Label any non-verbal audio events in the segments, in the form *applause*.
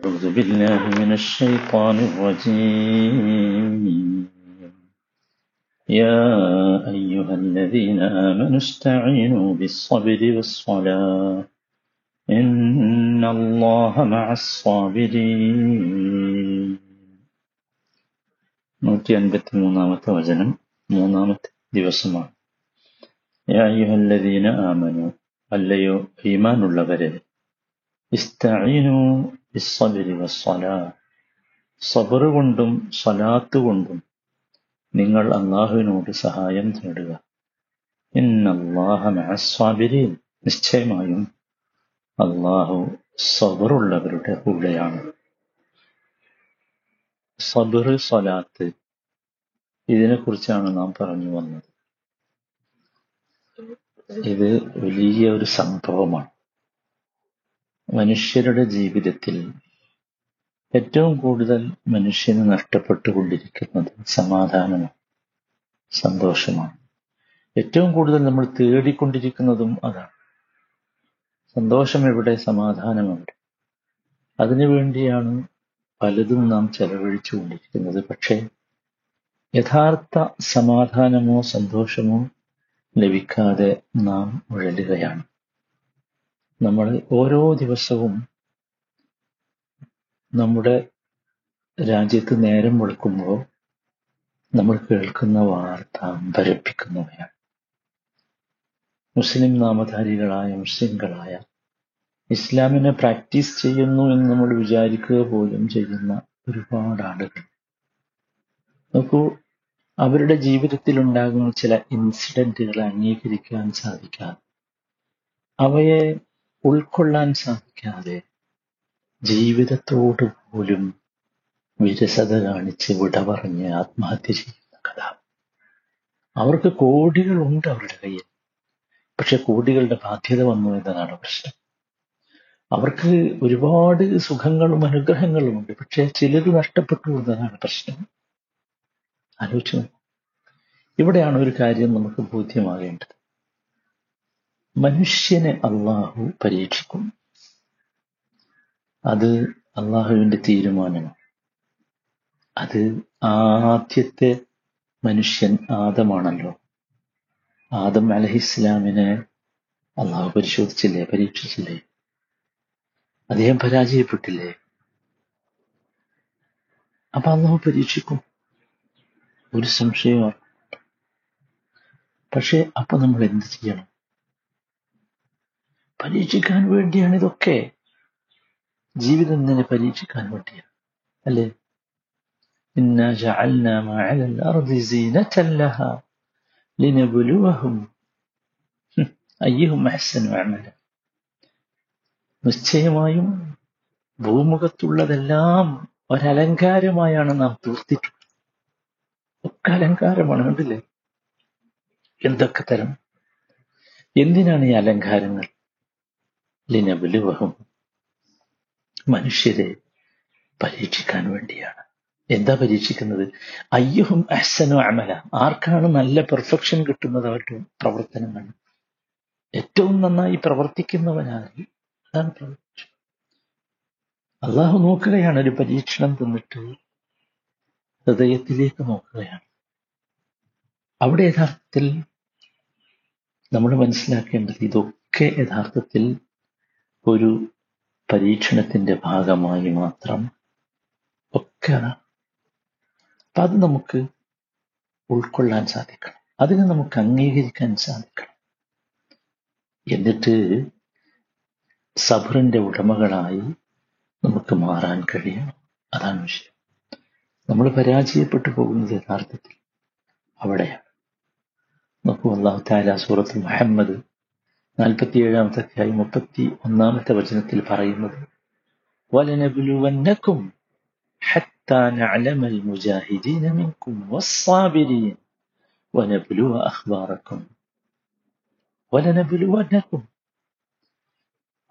أعوذ بالله من الشيطان الرجيم يا أيها الذين آمنوا استعينوا بالصبر والصلاة إن الله مع الصابرين നൂറ്റി അൻപത്തി മൂന്നാമത്തെ വചനം മൂന്നാമത്തെ ദിവസമാണ് യാ അയ്യുഹല്ലദീന ആമനു അല്ലയോ ഈമാനുള്ളവരെ ഇസ്തഈനു ബിസ്സബ്രി വസ്സലാ. സബറ് കൊണ്ടും സ്വലാത്ത് കൊണ്ടും നിങ്ങൾ അള്ളാഹുവിനോട് സഹായം തേടുക. ഇന്നല്ലാഹ മഅസ്സാബിരീൻ. നിശ്ചയമായും അള്ളാഹു സബറുള്ളവരുടെ കൂടെയാണ്. സബർ സ്വലാത്ത് ഇതിനെക്കുറിച്ചാണ് നാം പറഞ്ഞു വന്നത്. ഇത് വലിയ ഒരു സംഭവമാണ്. മനുഷ്യരുടെ ജീവിതത്തിൽ ഏറ്റവും കൂടുതൽ മനുഷ്യന് നഷ്ടപ്പെട്ടുകൊണ്ടിരിക്കുന്നത് സമാധാനമാണ് സന്തോഷമാണ്. ഏറ്റവും കൂടുതൽ നമ്മൾ തേടിക്കൊണ്ടിരിക്കുന്നതും അതാണ്. സന്തോഷം എവിടെ സമാധാനം എവിടെ? അതിനുവേണ്ടിയാണ് പലതും നാം ചെലവഴിച്ചു കൊണ്ടിരിക്കുന്നത് പക്ഷേ യഥാർത്ഥ സമാധാനമോ സന്തോഷമോ ലഭിക്കാതെ നാം ഉഴലുകയാണ്. നമ്മൾ ഓരോ ദിവസവും നമ്മുടെ രാജ്യത്ത് നേരം വെളുക്കുമ്പോൾ നമ്മൾ കേൾക്കുന്ന വാർത്ത അമ്പരപ്പിക്കുന്നവയാണ് മുസ്ലിം നാമധാരികളായ മുസ്ലിങ്ങളായ ഇസ്ലാമിനെ പ്രാക്ടീസ് ചെയ്യുന്നു എന്ന് നമ്മൾ വിചാരിക്കുക പോലും ചെയ്യുന്ന ഒരുപാട് ആളുകൾ. നോക്കൂ അവരുടെ ജീവിതത്തിൽ ഉണ്ടാകുന്ന ചില ഇൻസിഡന്റുകളെ അംഗീകരിക്കാൻ സാധിക്കാതെ അവയെ ഉൾക്കൊള്ളാൻ സാധിക്കാതെ ജീവിതത്തോട് പോലും വിരസത കാണിച്ച് വിട പറഞ്ഞ് ആത്മഹത്യ ചെയ്യുന്ന കഥ. അവർക്ക് കോടികളുണ്ട് അവരുടെ കയ്യിൽ. പക്ഷെ കോടികളുടെ ബാധ്യത വന്നു എന്നതാണ് പ്രശ്നം. അവർക്ക് ഒരുപാട് സുഖങ്ങളും അനുഗ്രഹങ്ങളും ഉണ്ട്. പക്ഷെ ചിലത് നഷ്ടപ്പെട്ടു എന്നതാണ് പ്രശ്നം. ആലോചിച്ചു ഇവിടെയാണ് ഒരു കാര്യം നമുക്ക് ബോധ്യമാകേണ്ടത്. മനുഷ്യനെ അള്ളാഹു പരീക്ഷിക്കും. അത് അള്ളാഹുവിന്റെ തീരുമാനമാണ് അത് ആദ്യത്തെ മനുഷ്യൻ ആദമാണല്ലോ. ആദം അലഹിസ്ലാമിനെ അള്ളാഹു പരിശോധിച്ചില്ലേ പരീക്ഷിച്ചില്ലേ? അദ്ദേഹം പരാജയപ്പെട്ടില്ലേ? അപ്പൊ അള്ളാഹു പരീക്ഷിക്കും. ഒരു സംശയമാണ് പക്ഷെ അപ്പൊ നമ്മൾ എന്ത് ചെയ്യണം? പരീക്ഷിക്കാൻ വേണ്ടിയാണ് ഇതൊക്കെ ജീവിതം തന്നെ പരീക്ഷിക്കാൻ വേണ്ടിയാണ് അല്ലേ إنا جعلنا ما على الأرض زينة لها لنبلوهم *laughs* أيهم أحسن عملا നിശ്ചയമായും ഭൂമുഖത്തുള്ളതെല്ലാം ഒരലങ്കാരമായാണ് നാം തീർത്തിട്ടുള്ളത് ഒക്കെ അലങ്കാരമാണ് കണ്ടില്ലേ എന്തൊക്കെ തരം എന്തിനാണ് ഈ അലങ്കാരങ്ങൾ ലിനബുലുവഹും മനുഷ്യരെ പരീക്ഷിക്കാൻ വേണ്ടിയാണ്. എന്താ പരീക്ഷിക്കുന്നത്? അയ്യഹും അഹ്സനു അമല. ആർക്കാണ് നല്ല പെർഫെക്ഷൻ കിട്ടുന്നത് അവരുടെ പ്രവർത്തനങ്ങൾ? ഏറ്റവും നന്നായി പ്രവർത്തിക്കുന്നവനായി അതാണ് പ്രവർത്തിച്ചു അള്ളാഹു നോക്കുകയാണ് ഒരു പരീക്ഷണം തന്നിട്ട് ഹൃദയത്തിലേക്ക് നോക്കുകയാണ്. അവിടെ യഥാർത്ഥത്തിൽ നമ്മൾ മനസ്സിലാക്കേണ്ടത് ഇതൊക്കെ യഥാർത്ഥത്തിൽ ഒരു പരീക്ഷണത്തിന്റെ ഭാഗമായി മാത്രം ഒക്കെയാണ്. അപ്പൊ അത് നമുക്ക് ഉൾക്കൊള്ളാൻ സാധിക്കണം. അതിനെ നമുക്ക് അംഗീകരിക്കാൻ സാധിക്കണം. എന്നിട്ട് സബറിന്റെ ഉടമകളായി നമുക്ക് മാറാൻ കഴിയണം. അതാണ് വിഷയം. നമ്മൾ പരാജയപ്പെട്ടു പോകുന്നത് യഥാർത്ഥത്തിൽ അവിടെയാണ്. നോക്കൂ അള്ളാഹു താല സൂറത്ത് മുഹമ്മദ് നാൽപ്പത്തിയേഴാമത്തെ അധ്യായം മുപ്പത്തി ഒന്നാമത്തെ വചനത്തിൽ പറയുന്നത് വലനബുലുവന്നക്കും حتى نعلم المجاهدين منكم والصابرين ونبلو أخباركم ولنبلونكم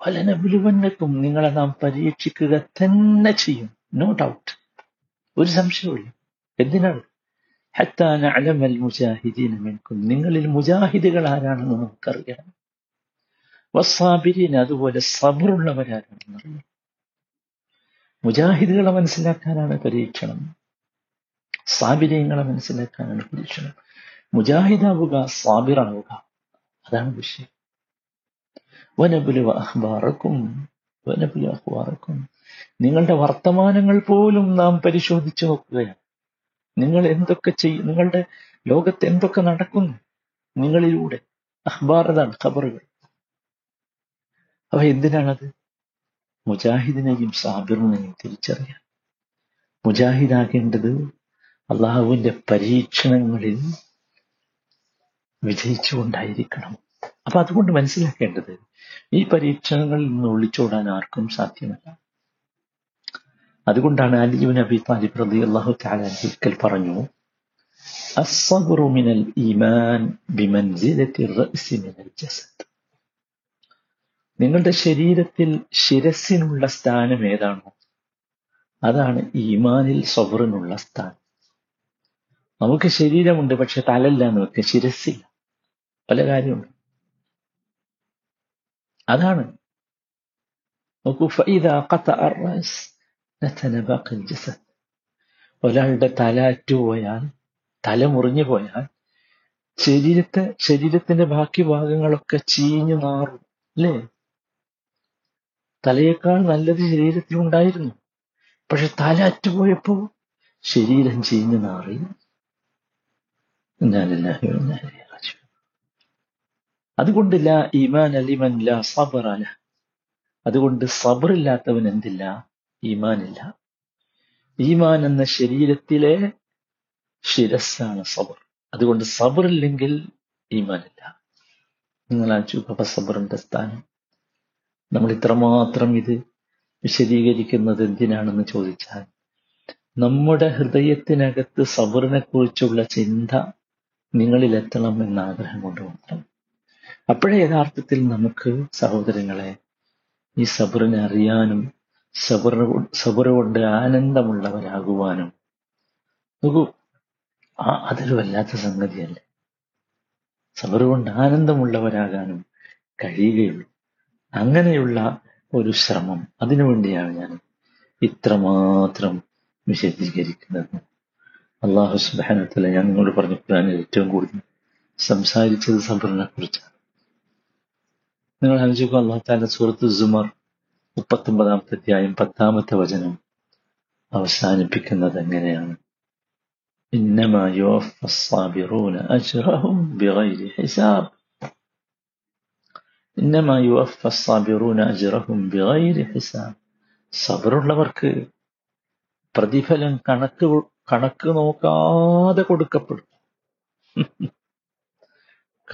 വലനബുലുവന്നക്കും നിങ്ങളെ നാം പരീക്ഷിക്കുക തന്നെ ചെയ്യും നോ ഡൗട്ട് ഒരു സംശയവുമില്ല എന്തിനാണ് ഹത്താന അലമൽ മുജാഹിദീന മിൻകും നിങ്ങളിൽ മുജാഹിദുകൾ ആരാണെന്ന് നമുക്കറിയാം വസാബിരീൻ അതുപോലെ സബറുള്ളവരാരാണ് മുജാഹിദുകളെ മനസ്സിലാക്കാനാണ് പരീക്ഷണം. സാബിര്യങ്ങളെ മനസ്സിലാക്കാനാണ് പരീക്ഷണം. മുജാഹിദാവുക സാബിറാവുക. അതാണ് വിഷയം. വനബുലു അഹ്ബാറക്കും വനബുലു അഹ്ബാറക്കും. നിങ്ങളുടെ വർത്തമാനങ്ങൾ പോലും നാം പരിശോധിച്ചു നോക്കുകയാണ്. നിങ്ങൾ എന്തൊക്കെ ചെയ്യും നിങ്ങളുടെ ലോകത്ത് എന്തൊക്കെ നടക്കുന്നു? നിങ്ങളിലൂടെ അഹ്ബാറതാണ് ഖബറുകൾ. അവ എന്തിനാണത്? മുജാഹിദിനെയും സാബിറിനെയും തിരിച്ചറിയാൻ. മുജാഹിദാകേണ്ടത് അള്ളാഹുവിന്റെ പരീക്ഷണങ്ങളിൽ വിജയിച്ചുകൊണ്ടായിരിക്കണം. അപ്പൊ അതുകൊണ്ട് മനസ്സിലാക്കേണ്ടത് ഈ പരീക്ഷണങ്ങളിൽ നിന്ന് ഒളിച്ചോടാൻ ആർക്കും സാധ്യമല്ല. അതുകൊണ്ടാണ് അലിയുൻ അബി താലിബ് റതി അള്ളാഹു താലിക്കൽ പറഞ്ഞു അസ്സബറു മിനൽ ഈമാൻ മിനൽ ജസദ്. നിങ്ങളുടെ ശരീരത്തിൽ ശിരസിനുള്ള സ്ഥാനം ഏതാണോ അതാണ് ഈമാനിൽ സബറിനുള്ള സ്ഥാനം. നമുക്ക് ശരീരമുണ്ട് പക്ഷെ തലല്ല വെക്കുക. ശിരസില്ല പല കാര്യമുണ്ട്. അതാണ്. ഒരാളുടെ തല അറ്റുപോയാൽ തല മുറിഞ്ഞു പോയാൽ ശരീരത്തെ ശരീരത്തിന്റെ ബാക്കി ഭാഗങ്ങളൊക്കെ ചീഞ്ഞു മാറും അല്ലേ? തലയേക്കാൾ നല്ലത് ശരീരത്തിലുണ്ടായിരുന്നു. പക്ഷെ തല അറ്റുപോയപ്പോ ശരീരം ചീഞ്ഞു നാറി. അതുകൊണ്ട് ലാ ഈമാൻ അലിമൻ ലാ അല അതുകൊണ്ട് സബറില്ലാത്തവൻ എന്തില്ല? ഈമാനില്ല. ഈമാൻ എന്ന ശരീരത്തിലെ ശിരസ്സാണ് സബർ. അതുകൊണ്ട് സബറില്ലെങ്കിൽ ഈമാനില്ല. നിങ്ങൾ ആ ചുപ്പ സബറിന്റെ സ്ഥാനം. നമ്മൾ ഇത്രമാത്രം ഇത് വിശദീകരിക്കുന്നത് എന്തിനാണെന്ന് ചോദിച്ചാൽ നമ്മുടെ ഹൃദയത്തിനകത്ത് സബറിനെ കുറിച്ചുള്ള ചിന്ത നിങ്ങളിലെത്തണം എന്ന ആഗ്രഹം കൊണ്ട് മാത്രം. അപ്പോഴേ യഥാർത്ഥത്തിൽ നമുക്ക് സഹോദരങ്ങളെ ഈ സബറിനെ അറിയാനും സബർ സബർ കൊണ്ട് ആനന്ദമുള്ളവരാകുവാനും നോക്കൂ ആ അതൊരു വല്ലാത്ത സംഗതിയല്ലേ? സബർ കൊണ്ട് ആനന്ദമുള്ളവരാകാനും കഴിയുകയുള്ളൂ. അങ്ങനെയുള്ള ഒരു ശ്രമം. അതിനുവേണ്ടിയാണ് ഞാൻ ഇത്രമാത്രം വിശദീകരിക്കുന്നത്. അള്ളാഹു സുബാനത്തിലെ ഞാൻ നിങ്ങളോട് പറഞ്ഞപ്പോൾ ഞാൻ ഏറ്റവും കൂടുതൽ സംസാരിച്ചത് സബറിനെ കുറിച്ചാണ് നിങ്ങൾ അനുജുക്കു അള്ളാഹു താല സുഹൃത്ത് സുമർ മുപ്പത്തൊമ്പതാമത്തെ അധ്യായം പത്താമത്തെ വചനം അവസാനിപ്പിക്കുന്നത് എങ്ങനെയാണ്? ഇന്നമാ യോഫ് അജ്റഹും ബിഗൈരി ഹിസാബ്. സാബിറൂന അജ്റഹും ഹിസാബ് സബറുള്ളവർക്ക് പ്രതിഫലം കണക്ക് കണക്ക് നോക്കാതെ കൊടുക്കപ്പെടും.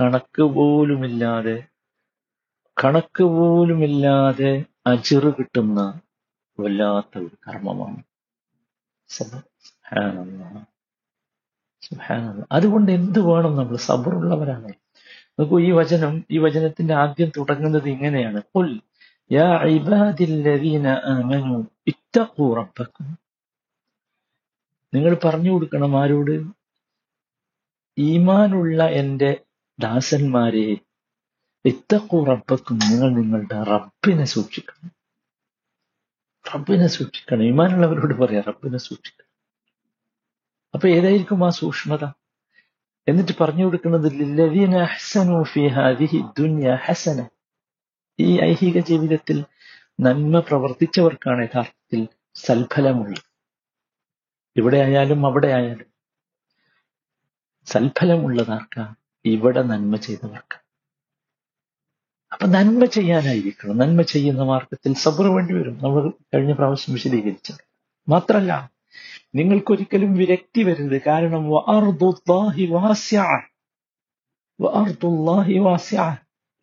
കണക്ക് പോലുമില്ലാതെ കണക്ക് പോലുമില്ലാതെ അജിറ് കിട്ടുന്ന വല്ലാത്ത ഒരു കർമ്മമാണ്. അതുകൊണ്ട് എന്ത് വേണം നമ്മൾ? സബറുള്ളവരാണെങ്കിൽ നോക്കൂ ഈ വചനം ഈ വചനത്തിന്റെ ആദ്യം തുടങ്ങുന്നത് ഇങ്ങനെയാണ്. ഉൽ യാ നിങ്ങൾ പറഞ്ഞു കൊടുക്കണം ആരോട്? ഈമാനുള്ള എന്റെ ദാസന്മാരെ ഇത്തക്കൂറപ്പക്കും നിങ്ങൾ നിങ്ങളുടെ റബ്ബിനെ സൂക്ഷിക്കണം. റബ്ബിനെ സൂക്ഷിക്കണം. ഈമാനുള്ളവരോട് പറയാം റബ്ബിനെ സൂക്ഷിക്കണം. അപ്പൊ ഏതായിരിക്കും ആ സൂക്ഷ്മത? എന്നിട്ട് പറഞ്ഞു കൊടുക്കുന്നത് ഫി ഹസന. ഈ ഐഹിക ജീവിതത്തിൽ നന്മ പ്രവർത്തിച്ചവർക്കാണ് യഥാർത്ഥത്തിൽ സൽഫലമുള്ളത്. ഇവിടെ ആയാലും അവിടെ ആയാലും സൽഫലമുള്ളതാർക്ക? ഇവിടെ നന്മ ചെയ്തവർക്ക്. അപ്പൊ നന്മ ചെയ്യാനായിരിക്കണം. നന്മ ചെയ്യുന്ന മാർഗത്തിൽ സബർ വേണ്ടി വരും. നമ്മൾ കഴിഞ്ഞ പ്രാവശ്യം വിശദീകരിച്ചത്. മാത്രല്ല നിങ്ങൾക്കൊരിക്കലും വിരക്തി വരരുത്. കാരണം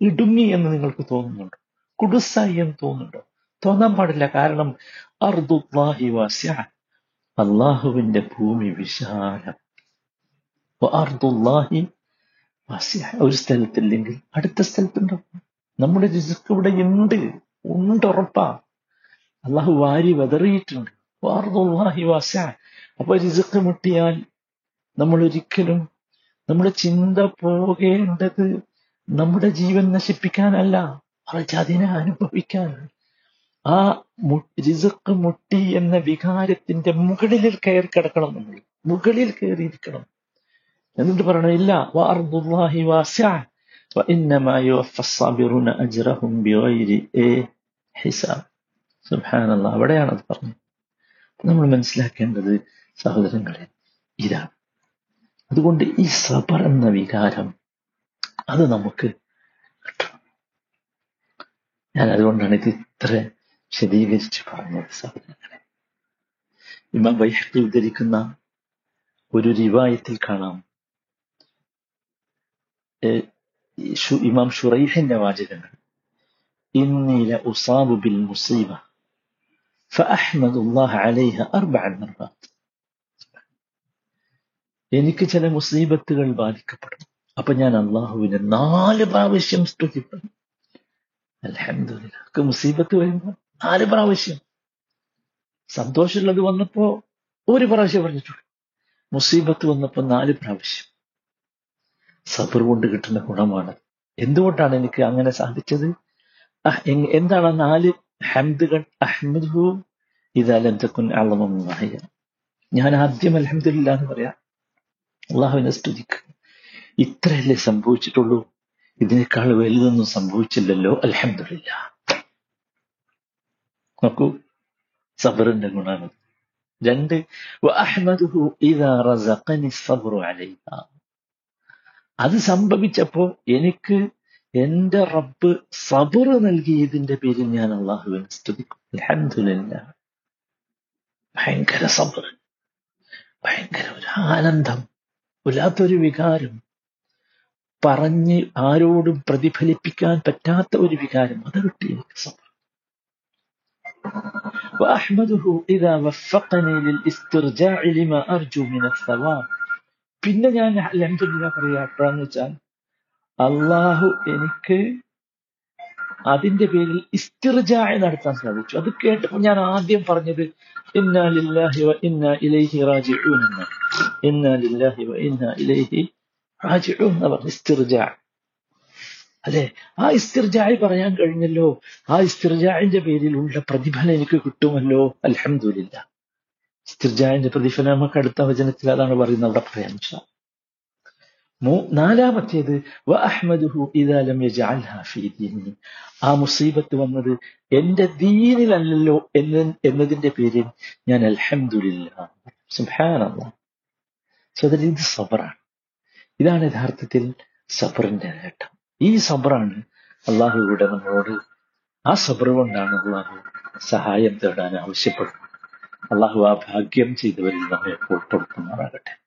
ഇടുങ്ങി എന്ന് നിങ്ങൾക്ക് തോന്നുന്നുണ്ട്? കുടുസായി എന്ന് തോന്നുന്നുണ്ട്? തോന്നാൻ പാടില്ല. കാരണം അർദുല്ലാഹി വാസ്യ. അള്ളാഹുവിന്റെ ഭൂമി വിശാലം. അർദുല്ലാഹി ഒരു സ്ഥലത്തില്ലെങ്കിൽ അടുത്ത സ്ഥലത്തുണ്ടാവും നമ്മുടെ രിസുക്ക് ഇവിടെ ഉണ്ട്. ഉണ്ടുറപ്പാ. അള്ളാഹു വാരി വെതറിയിട്ടുണ്ട്. അപ്പൊ രിസുക്ക് മുട്ടിയാൽ നമ്മൾ ഒരിക്കലും നമ്മുടെ ചിന്ത പോകേണ്ടത് നമ്മുടെ ജീവൻ നശിപ്പിക്കാനല്ല മറിച്ച് അതിനെ അനുഭവിക്കാൻ. ആ രിസക്ക് മുട്ടി എന്ന വികാരത്തിന്റെ മുകളിൽ കയറി കിടക്കണം നമ്മൾ. മുകളിൽ കയറിയിരിക്കണം. എന്നിട്ട് പറയണം ഇല്ല വാർദുല്ലാഹി ഹിസാബ്. സുബ്ഹാനല്ലാഹ് അവിടെയാണ് അത് പറഞ്ഞത്. നമ്മൾ മനസ്സിലാക്കേണ്ടത് സഹോദരങ്ങളെ ഇതാണ് അതുകൊണ്ട് ഈ സബർ എന്ന വികാരം അത് നമുക്ക് ഞാൻ അതുകൊണ്ടാണ് ഇത് ഇത്ര വിശദീകരിച്ച് പറഞ്ഞത് സഹോദരങ്ങളെ. ഇമാം വൈഹക്കി ഉദ്ധരിക്കുന്ന ഒരു റിവായത്തിൽ കാണാം. ഇമാം ഷുറൈഹിന്റെ വാചകങ്ങൾ ഇന്നീല ഉസാബു ബിൽ മുസീബ فأحمد الله عليها أربع مرات എനിക്ക് ചില മുസീബത്തുകൾ ബാധിക്കപ്പെടും അപ്പൊ ഞാൻ അള്ളാഹുവിനെ നാല് പ്രാവശ്യം സ്തുതിപ്പെടും അലഹമില്ല മുസീബത്ത് വരുമ്പോ നാല് പ്രാവശ്യം സന്തോഷമുള്ളത് വന്നപ്പോ ഒരു പ്രാവശ്യം പറഞ്ഞിട്ടുള്ളൂ മുസീബത്ത് വന്നപ്പോ നാല് പ്രാവശ്യം സബർ കൊണ്ട് കിട്ടുന്ന ഗുണമാണ് എന്തുകൊണ്ടാണ് എനിക്ക് അങ്ങനെ സാധിച്ചത് എന്താണ് ആ നാല് ഹംദുകൾ അഹമ്മദ്ഹു ഇതാലം തക്കുൻ ഞാൻ ആദ്യം അലഹമില്ല എന്ന് പറയാം. അള്ളാഹുവിനെ സ്തുതിക്കുക ഇത്രയല്ലേ സംഭവിച്ചിട്ടുള്ളൂ? ഇതിനേക്കാൾ വലുതൊന്നും സംഭവിച്ചില്ലല്ലോ? അലഹമില്ല നോക്കൂ സബറിന്റെ ഗുണാണ് രണ്ട് അത് സംഭവിച്ചപ്പോ എനിക്ക് എന്റെ റബ്ബ് സബർ നൽകിയതിന്റെ പേരിൽ ഞാൻ അള്ളാഹുവിനെ സ്തുതിക്കും അലഹമില്ല ഭയങ്കര സബർ ഭയങ്കര ഒരു ആനന്ദം വല്ലാത്തൊരു വികാരം പറഞ്ഞ് ആരോടും പ്രതിഫലിപ്പിക്കാൻ പറ്റാത്ത ഒരു വികാരം അത് കിട്ടി എനിക്ക് സബർ وأحمده إذا وفقني للاسترجاع لما أرجو من الثواب പിന്നെ ഞാൻ അലഹമില്ല പറയാ എപ്പോഴാന്ന് വെച്ചാൽ അള്ളാഹു എനിക്ക് അതിന്റെ പേരിൽ ഇസ്തിർജായ നടത്താൻ സാധിച്ചു. അത് കേട്ടപ്പോൾ ഞാൻ ആദ്യം പറഞ്ഞത് ഇന്നാ ലില്ലാഹി വ ഇന്നാ ഇലൈഹി ലില്ലാഹി വ ഇന്നാ ഇലൈഹി അല്ലെ? ആ ഇസ്തിർജായി പറയാൻ കഴിഞ്ഞല്ലോ. ആ ഇസ്തിർജായിന്റെ പേരിലുള്ള പ്രതിഫലം എനിക്ക് കിട്ടുമല്ലോ. അലഹമില്ല ഇസ്തിർജായിന്റെ പ്രതിഫലം നമുക്ക് അടുത്ത വചനത്തിൽ അതാണ് പറയുന്നത്. അവിടെ പറയാൻ നാലാമത്തേത് ആ മുസീബത്ത് വന്നത് എന്റെ ദീനിലല്ലല്ലോ എന്ന് എന്നതിന്റെ പേരിൽ ഞാൻ അൽഹംദുലില്ല ഇത് സബറാണ്. ഇതാണ് യഥാർത്ഥത്തിൽ സബറിന്റെ നേട്ടം. ഈ സബറാണ് അള്ളാഹുവിടെ നമ്മളോട് ആ സബർ കൊണ്ടാണ് അള്ളാഹു സഹായം തേടാൻ ആവശ്യപ്പെടുന്നത്. അള്ളാഹു ആ ഭാഗ്യം ചെയ്തവരിൽ നമ്മെ ഉൾപ്പെടുത്തുന്നതാകട്ടെ